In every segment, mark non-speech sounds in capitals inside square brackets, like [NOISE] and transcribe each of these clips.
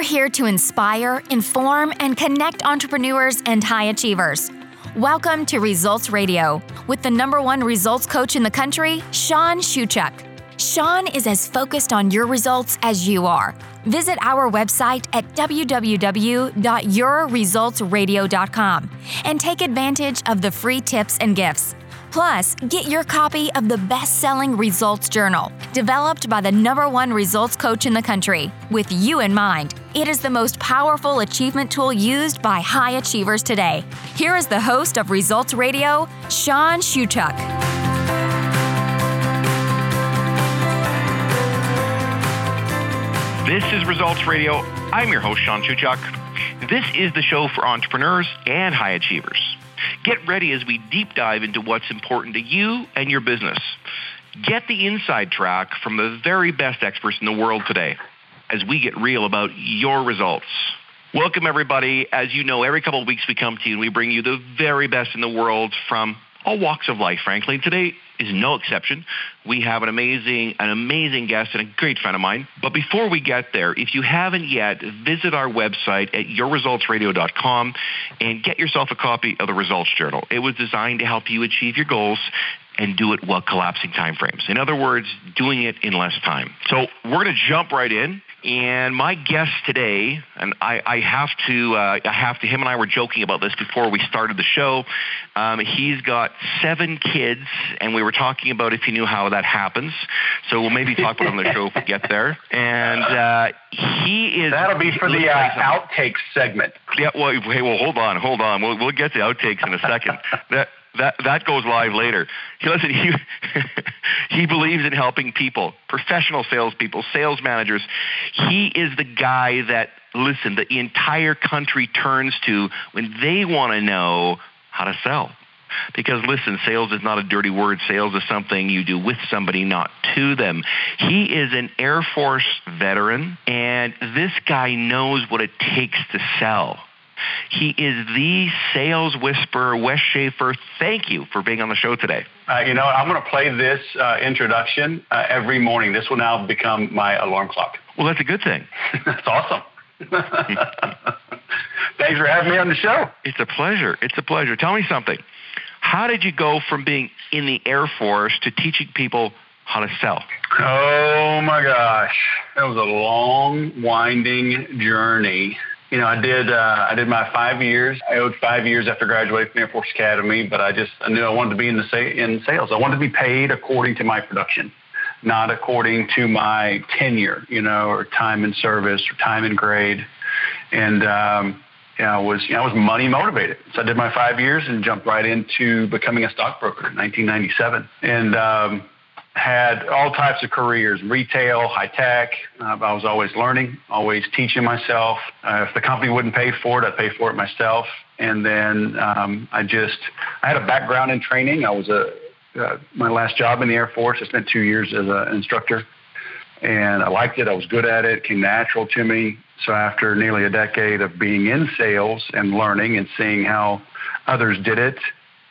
We're here to inspire, inform, and connect entrepreneurs and high achievers. Welcome to Results Radio with the number one results coach in the country, Sean Shuchuk. Sean is as focused on your results as you are. Visit our website at www.yourresultsradio.com and take advantage of the free tips and gifts. Plus, get your copy of the best selling Results Journal, developed by the number one results coach in the country, with you in mind. It is the most powerful achievement tool used by high achievers today. Here is the host of Results Radio, Sean Shuchuk. This is Results Radio. I'm your host, Sean Shuchuk. This is the show for entrepreneurs and high achievers. Get ready as we deep dive into what's important to you and your business. Get the inside track from the very best experts in the world today as we get real about your results. Welcome, everybody. As you know, every couple of weeks we come to you and we bring you the very best in the world from all walks of life, frankly. Today is no exception. We have an amazing, an amazing guest and a great friend of mine. But before we get there, if you haven't yet, visit our website at yourresultsradio.com and get yourself a copy of the Results Journal. It was designed to help you achieve your goals and do it while collapsing timeframes. In other words, doing it in less time. So we're going to jump right in. And my guest today, and I, I have to, uh, I have to. Him and I were joking about this before we started the show. Um, he's got seven kids, and we were talking about if he knew how that happens. So we'll maybe talk about it on the show if we get there. And uh, he is. That'll be for the uh, outtakes segment. Yeah. Well, hey, well, hold on, hold on. We'll we'll get to outtakes in a second. [LAUGHS] that that that goes live later. He listen, he [LAUGHS] he believes in helping people, professional salespeople, sales managers. He is the guy that listen, the entire country turns to when they want to know how to sell. Because listen, sales is not a dirty word. Sales is something you do with somebody, not to them. He is an Air Force veteran, and this guy knows what it takes to sell. He is the sales whisperer, Wes Schaefer. Thank you for being on the show today. Uh, you know, I'm going to play this uh, introduction uh, every morning. This will now become my alarm clock. Well, that's a good thing. [LAUGHS] that's awesome. [LAUGHS] Thanks for having me on the show. It's a pleasure. It's a pleasure. Tell me something. How did you go from being in the Air Force to teaching people how to sell? Oh my gosh, that was a long, winding journey. You know, I did uh, I did my five years. I owed five years after graduating from Air Force Academy, but I just I knew I wanted to be in the sa- in sales. I wanted to be paid according to my production, not according to my tenure, you know, or time in service or time in grade. And um, you know, I was you know, I was money motivated. So I did my five years and jumped right into becoming a stockbroker in 1997. And um, had all types of careers, retail, high tech. Uh, I was always learning, always teaching myself. Uh, if the company wouldn't pay for it, I'd pay for it myself. And then um, I just, I had a background in training. I was a, uh, my last job in the Air Force, I spent two years as an instructor. And I liked it. I was good at it. It came natural to me. So after nearly a decade of being in sales and learning and seeing how others did it,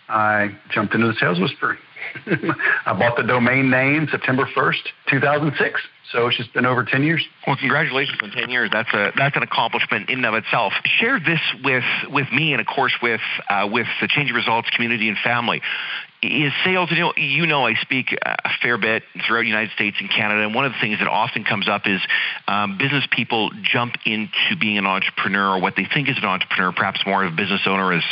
I jumped into the sales whisperer. [LAUGHS] I bought the domain name September 1st, 2006. So it's just been over 10 years. Well, congratulations on 10 years. That's a that's an accomplishment in and of itself. Share this with with me and of course with uh, with the Change Results community and family is sales. You know, you know, I speak a fair bit throughout the United States and Canada, and one of the things that often comes up is um, business people jump into being an entrepreneur or what they think is an entrepreneur, perhaps more of a business owner, as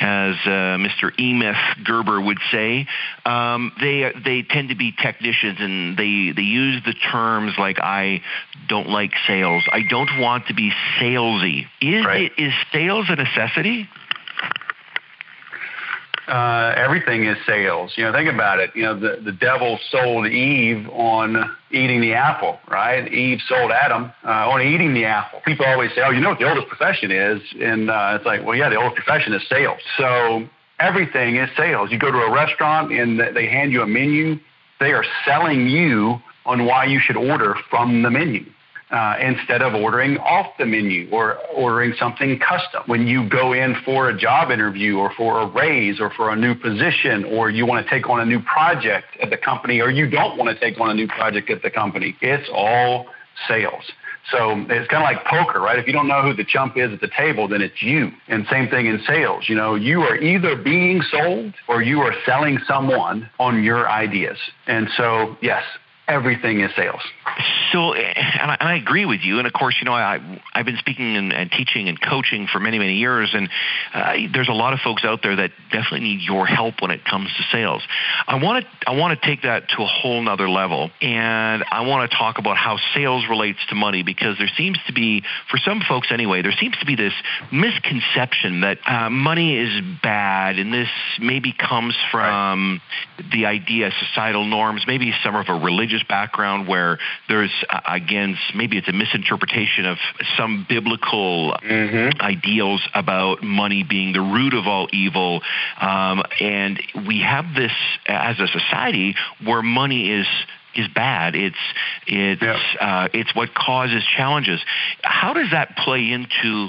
as uh, Mr. E-Myth Gerber would say. Um, they they tend to be technicians, and they they use the terms like I don't like sales. I don't want to be salesy. Is right. it, is sales a necessity? uh, everything is sales. You know, think about it. You know, the, the devil sold Eve on eating the apple, right? Eve sold Adam uh, on eating the apple. People always say, oh, you know what the oldest profession is? And uh, it's like, well, yeah, the oldest profession is sales. So everything is sales. You go to a restaurant and they hand you a menu, they are selling you on why you should order from the menu uh, instead of ordering off the menu or ordering something custom. When you go in for a job interview or for a raise or for a new position or you want to take on a new project at the company or you don't want to take on a new project at the company, it's all sales. So it's kind of like poker, right? If you don't know who the chump is at the table, then it's you. And same thing in sales. You know, you are either being sold or you are selling someone on your ideas. And so, yes, everything is sales. So, and I, and I, agree with you. And of course, you know, I, I've been speaking and, and teaching and coaching for many, many years, and uh, there's a lot of folks out there that definitely need your help when it comes to sales. I want to, I want to take that to a whole nother level, and I want to talk about how sales relates to money because there seems to be, for some folks anyway, there seems to be this misconception that uh, money is bad, and this maybe comes from the idea, societal norms, maybe some of a religious religious background where there's uh, again maybe it's a misinterpretation of some biblical mm-hmm. ideals about money being the root of all evil, um, and we have this as a society where money is is bad. It's it's yeah. uh, it's what causes challenges. How does that play into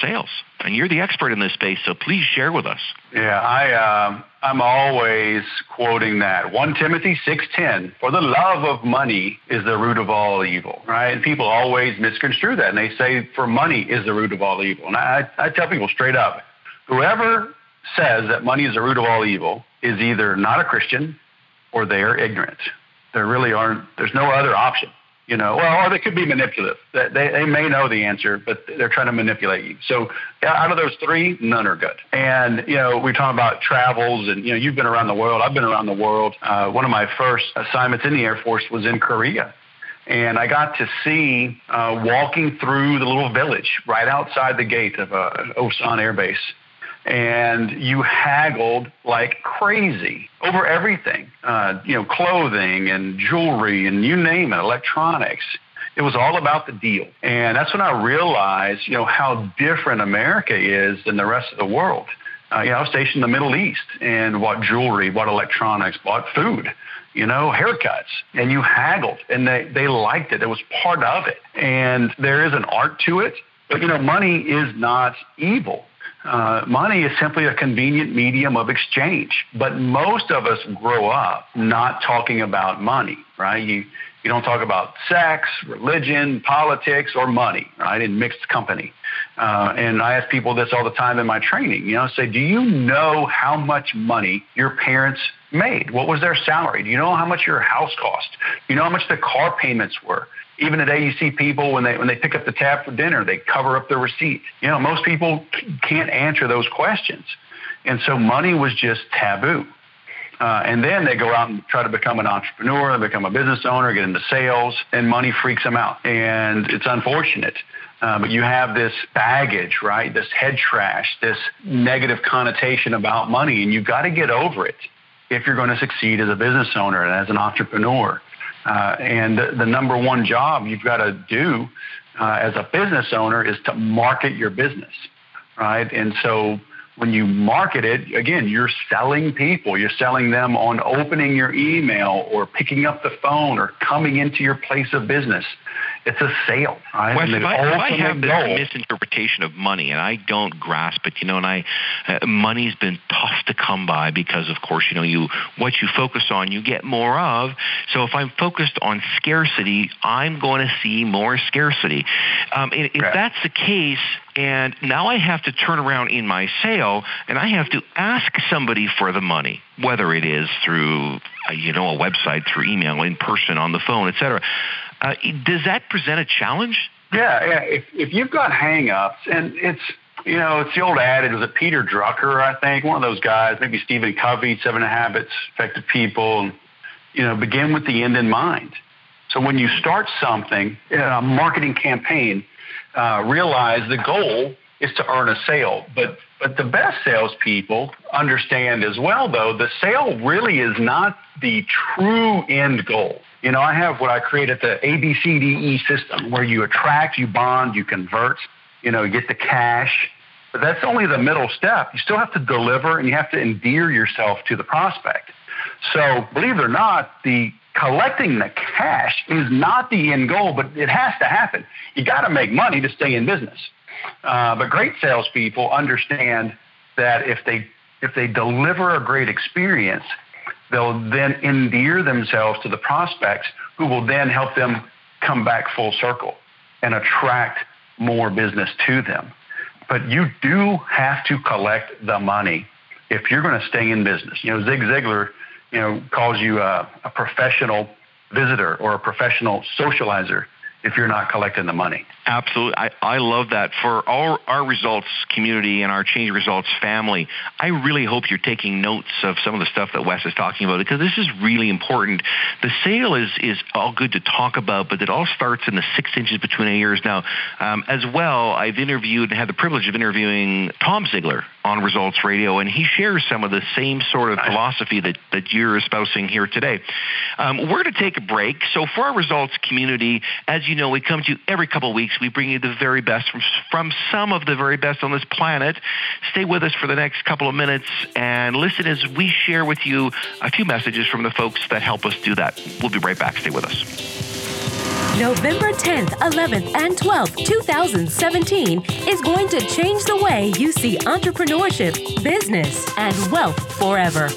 sales? And you're the expert in this space, so please share with us. Yeah, I uh, I'm always quoting that 1 Timothy 6:10. For the love of money is the root of all evil, right? And people always misconstrue that, and they say for money is the root of all evil. And I, I tell people straight up, whoever says that money is the root of all evil is either not a Christian or they are ignorant. There really aren't. There's no other option. You know, well, or they could be manipulative. They, they may know the answer, but they're trying to manipulate you. So out of those three, none are good. And, you know, we're talking about travels and, you know, you've been around the world. I've been around the world. Uh, one of my first assignments in the Air Force was in Korea. And I got to see uh, walking through the little village right outside the gate of uh, Osan Air Base and you haggled like crazy over everything, uh, you know, clothing and jewelry and you name it, electronics. It was all about the deal. And that's when I realized, you know, how different America is than the rest of the world. Uh, you know, I was stationed in the Middle East and bought jewelry, bought electronics, bought food, you know, haircuts. And you haggled and they, they liked it. It was part of it. And there is an art to it. But, you know, money is not evil. Uh, money is simply a convenient medium of exchange. But most of us grow up not talking about money, right? You, you don't talk about sex, religion, politics, or money, right, in mixed company. Uh, and I ask people this all the time in my training, you know, say, do you know how much money your parents made? What was their salary? Do you know how much your house cost? Do you know how much the car payments were? Even today you see people when they when they pick up the tab for dinner they cover up the receipt. You know most people can't answer those questions. And so money was just taboo. Uh, and then they go out and try to become an entrepreneur they become a business owner get into sales and money freaks them out. And it's unfortunate. Uh, but you have this baggage, right? This head trash, this negative connotation about money, and you've got to get over it if you're going to succeed as a business owner and as an entrepreneur. Uh, and the, number one job you've got to do uh, as a business owner is to market your business, right? And so when you market it, again, you're selling people. You're selling them on opening your email or picking up the phone or coming into your place of business it's a sale. Right? Wes, if, I, if I have this goal, misinterpretation of money and I don't grasp it, you know, and I uh, money's been tough to come by because, of course, you know, you what you focus on, you get more of. So if I'm focused on scarcity, I'm going to see more scarcity. Um, if right. that's the case, and now I have to turn around in my sale and I have to ask somebody for the money, whether it is through, uh, you know, a website, through email, in person, on the phone, et cetera. Uh, does that present a challenge? Yeah, yeah. If, if you've got hangups, and it's you know, it's the old adage. Was it Peter Drucker? I think one of those guys, maybe Stephen Covey, Seven Habits, Effective People. And, you know, begin with the end in mind. So when you start something, a marketing campaign, uh, realize the goal is to earn a sale. But but the best salespeople understand as well, though, the sale really is not the true end goal. You know, I have what I created the ABCDE system where you attract, you bond, you convert, you know, you get the cash. But that's only the middle step. You still have to deliver and you have to endear yourself to the prospect. So believe it or not, the collecting the cash is not the end goal, but it has to happen. You got to make money to stay in business. Uh, but great salespeople understand that if they if they deliver a great experience, they'll then endear themselves to the prospects who will then help them come back full circle. and attract more business to them. But you do have to collect the money if you're going to stay in business. You know, Zig Ziglar, you know, calls you a, a professional visitor or a professional socializer if you're not collecting the money. Absolutely. I, I love that. For our, our results community and our change results family, I really hope you're taking notes of some of the stuff that Wes is talking about because this is really important. The sale is, is all good to talk about, but it all starts in the six inches between our ears. Now, um, as well, I've interviewed and had the privilege of interviewing Tom Ziglar on Results Radio, and he shares some of the same sort of philosophy that, that you're espousing here today. Um, we're going to take a break. So, for our results community, as you know, we come to you every couple of weeks weeks, we bring you the very best from, from some of the very best on this planet. Stay with us for the next couple of minutes and listen as we share with you a few messages from the folks that help us do that. We'll be right back. Stay with us. November 10th, 11th, and 12th, 2017 is going to change the way you see entrepreneurship, business, and wealth forever.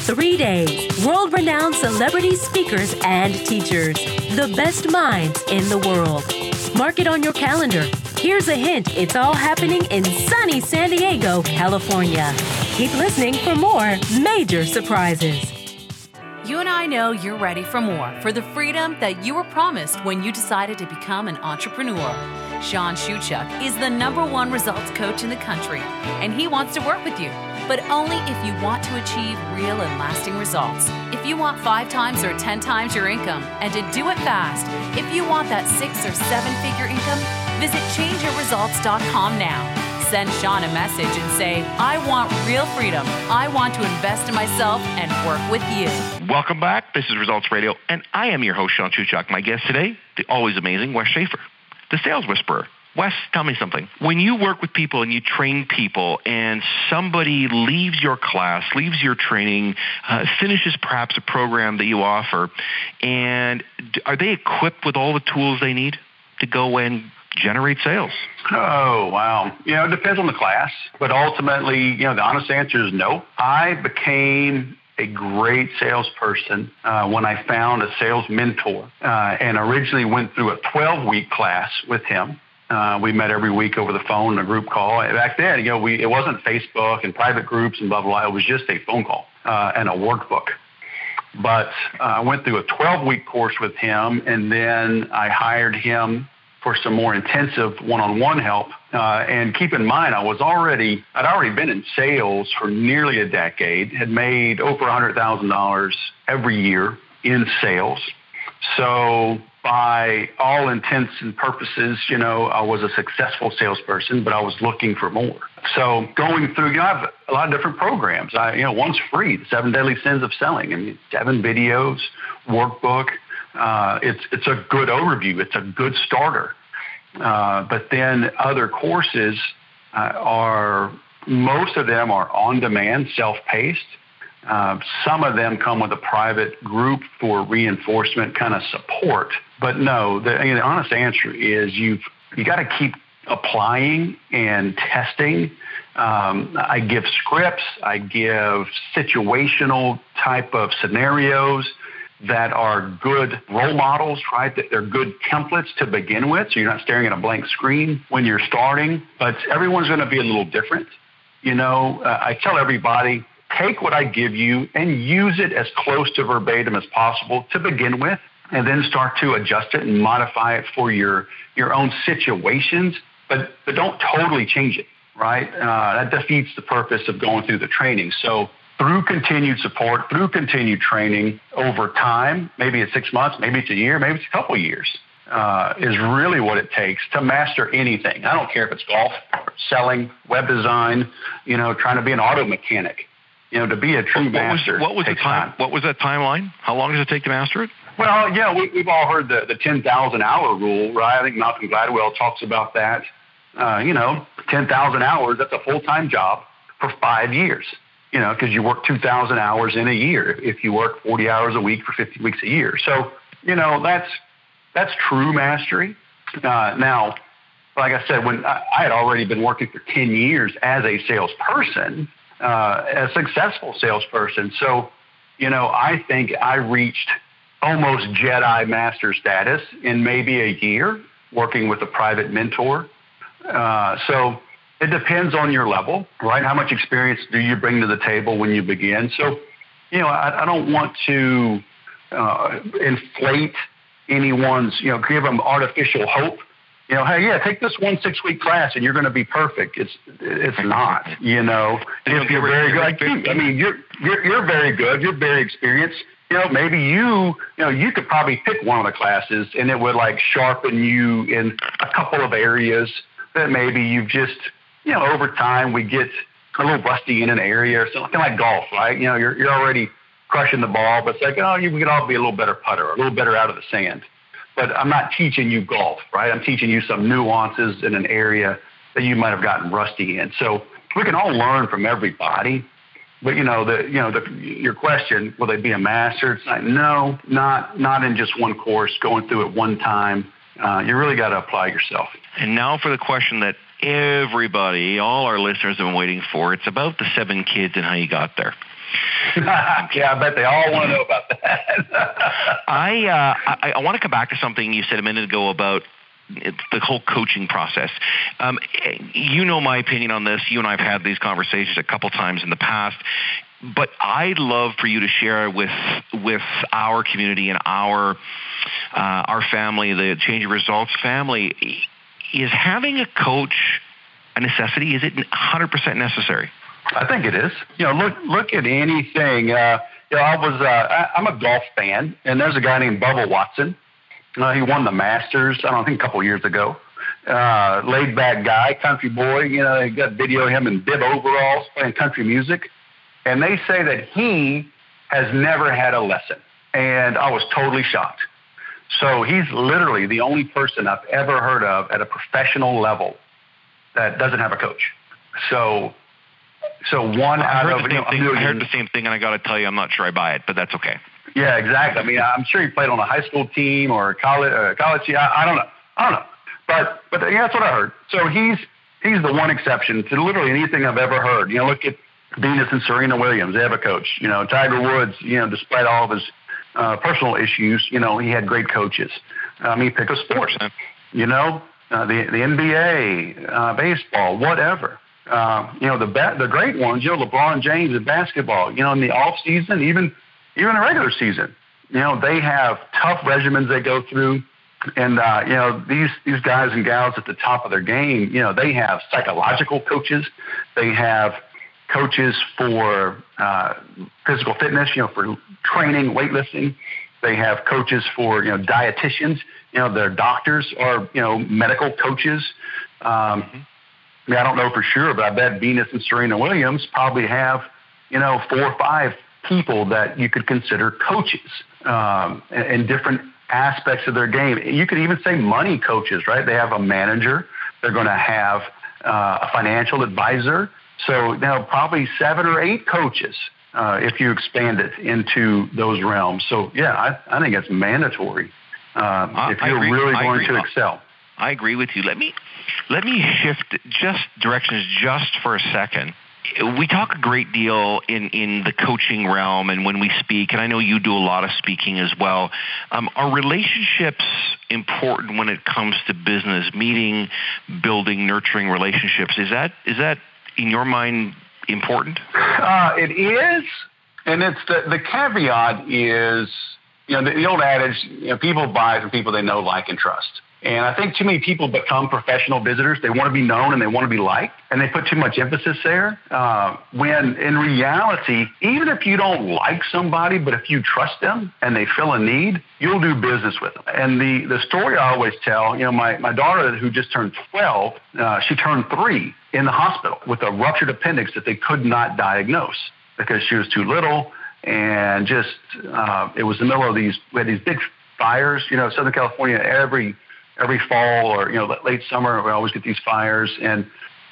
Three days, world renowned celebrity speakers and teachers, the best minds in the world. Mark it on your calendar. Here's a hint it's all happening in sunny San Diego, California. Keep listening for more major surprises. You and I know you're ready for more for the freedom that you were promised when you decided to become an entrepreneur. Sean Shuchuk is the number one results coach in the country, and he wants to work with you but only if you want to achieve real and lasting results. If you want five times or 10 times your income and to do it fast, if you want that six or seven figure income, visit changeyourresults.com now. Send Sean a message and say, I want real freedom. I want to invest in myself and work with you. Welcome back. This is Results Radio, and I am your host, Sean Shuchuk. My guest today, the always amazing Wes Schaefer, the sales whisperer. Wes, tell me something. When you work with people and you train people, and somebody leaves your class, leaves your training, uh, finishes perhaps a program that you offer, and are they equipped with all the tools they need to go and generate sales? Oh, wow. You know, it depends on the class, but ultimately, you know, the honest answer is no. I became a great salesperson uh, when I found a sales mentor uh, and originally went through a 12 week class with him. Uh, we met every week over the phone a group call. Back then, you know, we, it wasn't Facebook and private groups and blah, blah, blah. It was just a phone call uh, and a workbook. But uh, I went through a 12 week course with him, and then I hired him for some more intensive one on one help. Uh, and keep in mind, I was already, I'd already been in sales for nearly a decade, had made over $100,000 every year in sales. So by all intents and purposes, you know, I was a successful salesperson, but I was looking for more. So going through, you know, I have a lot of different programs. I, you know, one's free, the Seven Deadly Sins of Selling. I mean, seven videos, workbook. Uh, it's it's a good overview. It's a good starter. Uh, but then other courses uh, are most of them are on demand, self paced. Uh, some of them come with a private group for reinforcement kind of support. But no, the, the honest answer is you've you got to keep applying and testing. Um, I give scripts, I give situational type of scenarios that are good role models, right? That they're good templates to begin with. So you're not staring at a blank screen when you're starting, but everyone's going to be a little different. You know, uh, I tell everybody take what I give you and use it as close to verbatim as possible to begin with, and then start to adjust it and modify it for your, your own situations, but, but don't totally change it, right? Uh, that defeats the purpose of going through the training. So through continued support, through continued training over time, maybe it's six months, maybe it's a year, maybe it's a couple of years, uh, is really what it takes to master anything. I don't care if it's golf, selling, web design, you know, trying to be an auto mechanic you know, to be a true what master. Was, what was the time, time, What was that timeline? How long does it take to master it? Well, yeah, we, have all heard the, the 10,000 hour rule, right? I think Malcolm Gladwell talks about that. Uh, you know, 10,000 hours, that's a full time job for five years, you know, because you work 2,000 hours in a year if you work 40 hours a week for 50 weeks a year. So, you know, that's, that's true mastery. Uh, now, like I said, when I, I had already been working for 10 years as a salesperson, uh, a successful salesperson. So, you know, I think I reached almost Jedi master status in maybe a year. working with a private mentor. Uh, so it depends on your level, right? How much experience do you bring to the table when you begin? So, you know, I, I don't want to uh, inflate anyone's, you know, give them artificial hope. You know, hey, yeah, take this one six week class and you're going to be perfect. It's it's not. You know, if you're very good, like you, I mean, you're you're you're very good. You're very experienced. You know, maybe you, you know, you could probably pick one of the classes and it would like sharpen you in a couple of areas that maybe you've just, you know, over time we get a little rusty in an area or something like golf, right? You know, you're you're already crushing the ball, but it's like, oh, you could all be a little better putter, a little better out of the sand. But I'm not teaching you golf, right? I'm teaching you some nuances in an area that you might have gotten rusty in. So we can all learn from everybody. But you know, the you know, the your question, will they be a master? It's like no, not not in just one course, going through it one time. Uh, you really got to apply yourself. And now for the question that everybody, all our listeners have been waiting for. It's about the seven kids and how you got there. [LAUGHS] yeah, I bet they all want to know about that. [LAUGHS] I, uh, I I want to come back to something you said a minute ago about the whole coaching process. Um, you know my opinion on this. You and I have had these conversations a couple times in the past. But I'd love for you to share with with our community and our uh, our family, the Change Your Results family, is having a coach a necessity? Is it 100% necessary? I think it is. You know, look look at anything. Uh, you know, I was uh, I, I'm a golf fan, and there's a guy named Bubba Watson. Uh, he won the Masters. I don't think a couple years ago. Uh, laid back guy, country boy. You know, they got video of him in bib overalls playing country music, and they say that he has never had a lesson, and I was totally shocked. So he's literally the only person I've ever heard of at a professional level that doesn't have a coach. So so one I out of you know, thing, I heard the same thing, and I got to tell you, I'm not sure I buy it, but that's okay. Yeah, exactly. I mean, I'm sure he played on a high school team or college uh, college team. I, I don't know. I don't know. But but yeah, that's what I heard. So he's he's the one exception to literally anything I've ever heard. You know, look at Venus and Serena Williams. They have a coach. You know, Tiger Woods. You know, despite all of his uh, personal issues, you know, he had great coaches. Um, he picked a sport. You know, uh, the the NBA, uh, baseball, whatever. Uh, you know, the ba- the great ones, you know, LeBron James in basketball, you know, in the off season, even even the regular season, you know, they have tough regimens they go through. And uh, you know these these guys and gals at the top of their game, you know they have psychological coaches, they have coaches for uh, physical fitness, you know, for training, weightlifting. They have coaches for you know dietitians. You know, their doctors are you know medical coaches. Um, mm-hmm. I mean, I don't know for sure, but I bet Venus and Serena Williams probably have, you know, four or five people that you could consider coaches um, in different aspects of their game. You could even say money coaches, right? They have a manager. They're going to have uh, a financial advisor. So now probably seven or eight coaches uh, if you expand it into those realms. So yeah, I, I think it's mandatory uh, if you're really going to excel. I agree with you. Let me let me shift just directions just for a second. We talk a great deal in, in the coaching realm and when we speak, and I know you do a lot of speaking as well. Um, are relationships important when it comes to business, meeting, building, nurturing relationships? Is that is that in your mind important? Uh, it is, and it's the the caveat is you know the, the old adage: you know, people buy from people they know, like, and trust. And I think too many people become professional visitors. They want to be known and they want to be liked, and they put too much emphasis there. Uh, when in reality, even if you don't like somebody, but if you trust them and they fill a need, you'll do business with them. And the the story I always tell, you know, my my daughter who just turned 12, uh, she turned three in the hospital with a ruptured appendix that they could not diagnose because she was too little and just uh, it was the middle of these we had these big fires. You know, Southern California every every fall or you know late summer we always get these fires and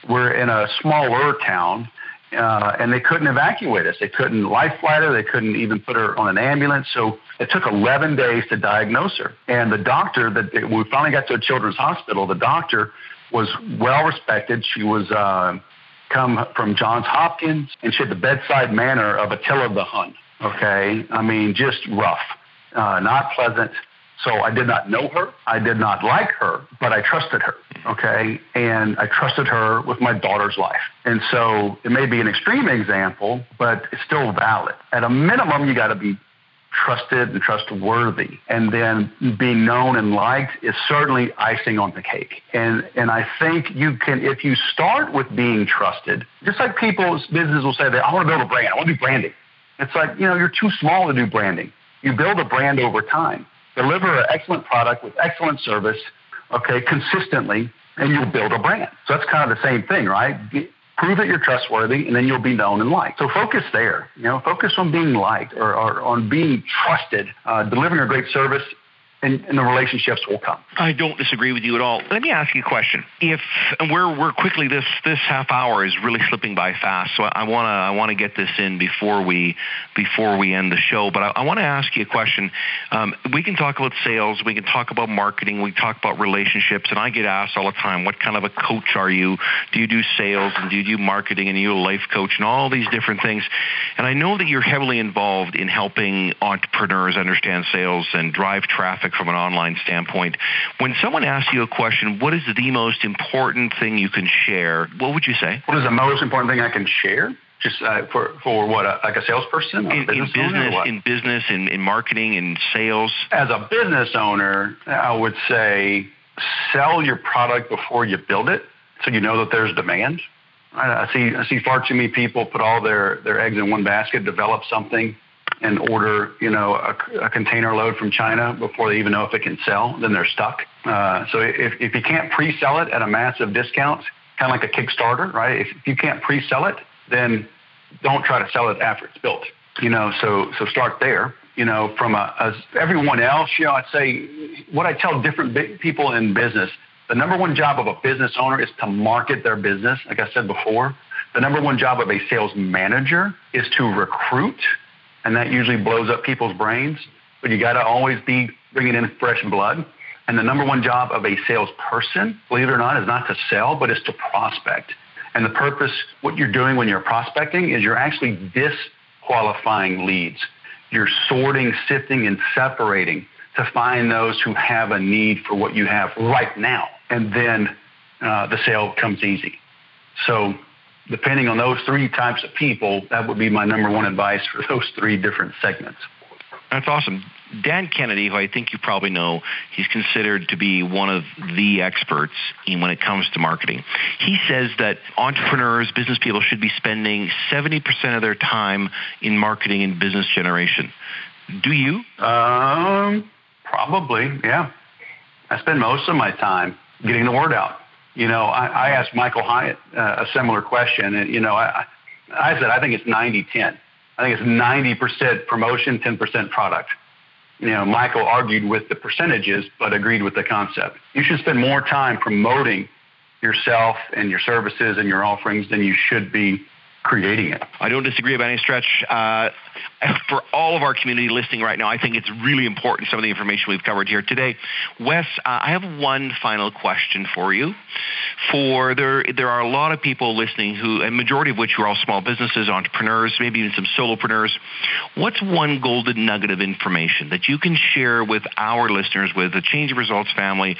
we're in a smaller town uh, and they couldn't evacuate us. They couldn't life flight her. They couldn't even put her on an ambulance. So it took 11 days to diagnose her. And the doctor that we finally got to a children's hospital, the doctor was well respected. She was uh, come from Johns Hopkins, and she had the bedside manner of Attila the Hun. Okay, I mean just rough, uh, not pleasant So I did not know her. I did not like her, but I trusted her. Okay. And I trusted her with my daughter's life. And so it may be an extreme example, but it's still valid. At a minimum, you got to be trusted and trustworthy. And then being known and liked is certainly icing on the cake. And and I think you can if you start with being trusted, just like people's businesses will say that I want to build a brand, I want to do branding. It's like, you know, you're too small to do branding. You build a brand over time. Deliver an excellent product with excellent service, okay, consistently, and you'll build a brand. So that's kind of the same thing, right? Prove that you're trustworthy, and then you'll be known and liked. So focus there. You know, focus on being liked or, or on being trusted, uh, delivering a great service, and, and, the relationships will come. I don't disagree with you at all. Let me ask you a question. If and we're we're quickly this this half hour is really slipping by fast, so I want to I want to get this in before we before we end the show. But I, I want to ask you a question. Um, we can talk about sales, we can talk about marketing, we talk about relationships, and I get asked all the time, what kind of a coach are you? Do you do sales and do you do marketing and are you a life coach and all these different things? And I know that you're heavily involved in helping entrepreneurs understand sales and drive traffic traffic from an online standpoint. When someone asks you a question, what is the most important thing you can share? What would you say? What is the most important thing I can share? Just uh, for for what, uh, like a salesperson, in, business in business, in business, in, in marketing, in sales. As a business owner, I would say sell your product before you build it, so you know that there's demand. I, I see I see far too many people put all their their eggs in one basket, develop something, and order, you know, a, a, container load from China before they even know if it can sell, then they're stuck. Uh, so if, if you can't pre-sell it at a massive discount, kind of like a Kickstarter, right? If, if you can't pre-sell it, then don't try to sell it after it's built. You know, so so start there. You know, from a, as everyone else, you know, I'd say what I tell different people in business. The number one job of a business owner is to market their business. Like I said before, the number one job of a sales manager is to recruit and that usually blows up people's brains. But you got to always be bringing in fresh blood. And the number one job of a salesperson, believe it or not, is not to sell, but is to prospect. And the purpose, what you're doing when you're prospecting, is you're actually disqualifying leads. You're sorting, sifting, and separating to find those who have a need for what you have right now. And then uh, the sale comes easy. So depending on those three types of people, that would be my number one advice for [LAUGHS] those three different segments. That's awesome. Dan Kennedy, who I think you probably know, he's considered to be one of the experts in when it comes to marketing. He says that entrepreneurs, business people should be spending 70% of their time in marketing and business generation. Do you? Um, probably, yeah. I spend most of my time getting the word out. You know, I, I asked Michael Hyatt uh, a similar question, and you know, I, I said I think it's 90-10. I think it's 90% promotion, 10% product. You know, Michael argued with the percentages, but agreed with the concept. You should spend more time promoting yourself and your services and your offerings than you should be creating it. I don't disagree by any stretch. Uh, for all of our community listening right now, I think it's really important some of the information we've covered here today. Wes, uh, I have one final question for you. For there, there are a lot of people listening who, a majority of which are all small businesses, entrepreneurs, maybe even some solopreneurs. What's one golden nugget of information that you can share with our listeners, with the Change of Results family,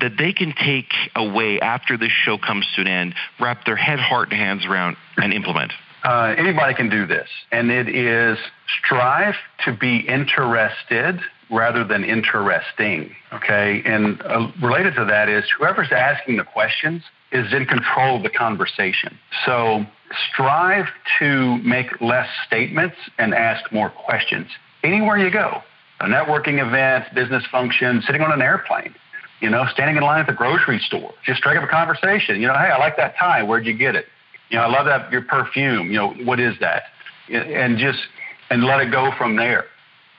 that they can take away after this show comes to an end, wrap their head, heart, and hands around, and implement? Uh, anybody can do this, and it is strive to be interested rather than interesting. Okay, and uh, related to that is whoever's asking the questions is in control of the conversation. So strive to make less statements and ask more questions anywhere you go. A networking event, business function, sitting on an airplane you know, standing in line at the grocery store, just strike up a conversation. You know, hey, I like that tie. Where'd you get it? You know, I love that your perfume. You know, what is that? And just and let it go from there,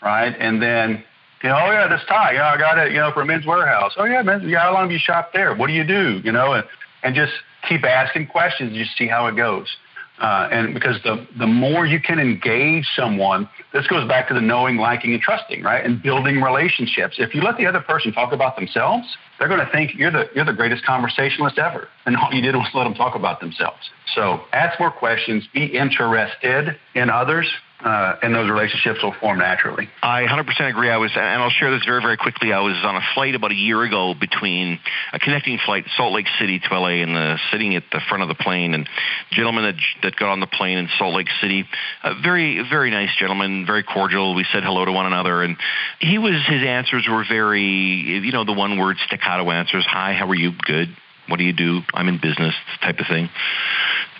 right? And then, you know, oh yeah, this tie. You know, I got it. You know, from Men's Wearhouse. Oh yeah, men's. Yeah, how long have you shopped there? What do you do? You know, and and just keep asking questions. Just see how it goes. Uh, and because the, the more you can engage someone, this goes back to the knowing, liking, and trusting, right? And building relationships. If you let the other person talk about themselves, they're going to think you're the, you're the greatest conversationalist ever. And all you did was let them talk about themselves. So ask more questions, be interested in others, uh, and those relationships will form naturally. I 100% agree. I was, and I'll share this very, very quickly. I was on a flight about a year ago between a connecting flight, Salt Lake City to LA, and the, sitting at the front of the plane, and gentleman that that got on the plane in Salt Lake City, a very, very nice gentleman, very cordial. We said hello to one another, and he was his answers were very, you know, the one word staccato answers. Hi, how are you? Good. What do you do? I'm in business, type of thing.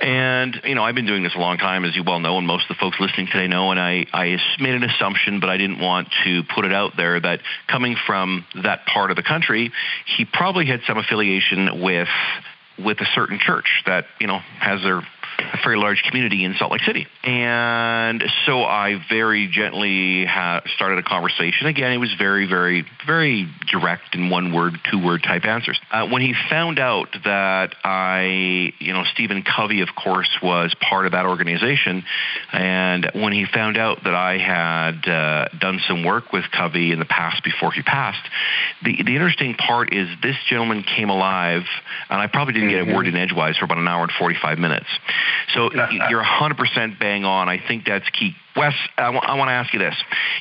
And, you know, I've been doing this a long time, as you well know, and most of the folks listening today know, and I, I made an assumption, but I didn't want to put it out there that coming from that part of the country, he probably had some affiliation with with a certain church that, you know, has their a very large community in Salt Lake City. And so I very gently ha- started a conversation. Again, it was very, very, very direct in one word, two word type answers. Uh, when he found out that I, you know, Stephen Covey, of course, was part of that organization, and when he found out that I had uh, done some work with Covey in the past before he passed, the, the interesting part is this gentleman came alive, and I probably didn't get a word in edgewise for about an hour and 45 minutes. So you're [LAUGHS] 100% bang on. I think that's key. Wes, I, w- I want to ask you this.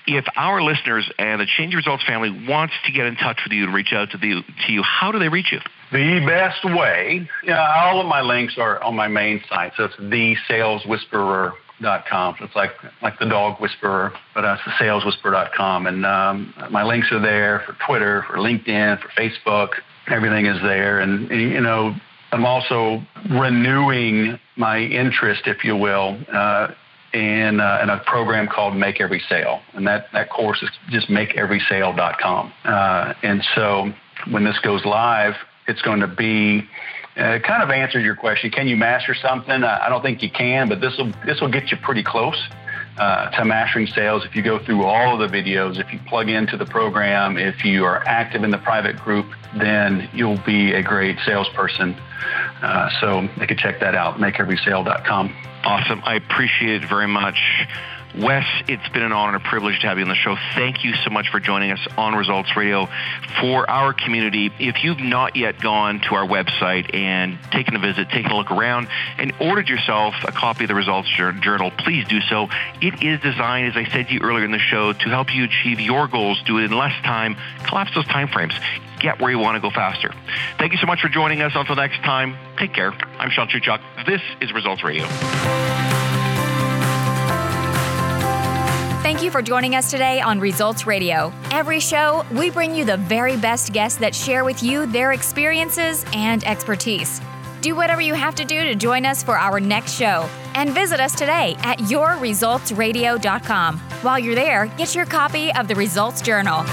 If our listeners and the Change Results family wants to get in touch with you and reach out to, the, to you, how do they reach you? The best way, yeah, all of my links are on my main site. So it's thesaleswhisperer.com. So it's like like the dog whisperer, but uh, it's the saleswhisperer.com. And um, my links are there for Twitter, for LinkedIn, for Facebook. Everything is there. And, and you know, I'm also renewing my interest, if you will, uh, in, uh, in a program called Make Every Sale. And that, that course is just makeeverysale.com. Uh, and so when this goes live, it's going to be uh, kind of answers your question. Can you master something? I don't think you can, but this will this will get you pretty close uh, to mastering sales if you go through all of the videos. If you plug into the program, if you are active in the private group, then you'll be a great salesperson. Uh, so they can check that out. MakeEverySale.com. Awesome. I appreciate it very much. Wes, it's been an honor and a privilege to have you on the show. Thank you so much for joining us on Results Radio for our community. If you've not yet gone to our website and taken a visit, taken a look around, and ordered yourself a copy of the Results Journal, please do so. It is designed, as I said to you earlier in the show, to help you achieve your goals, do it in less time, collapse those time frames get where you want to go faster. Thank you so much for joining us. Until next time, take care. I'm Sean Chuchuk. This is Results Radio. Thank you for joining us today on Results Radio. Every show, we bring you the very best guests that share with you their experiences and expertise. Do whatever you have to do to join us for our next show. And visit us today at yourresultsradio.com. While you're there, get your copy of the Results Journal.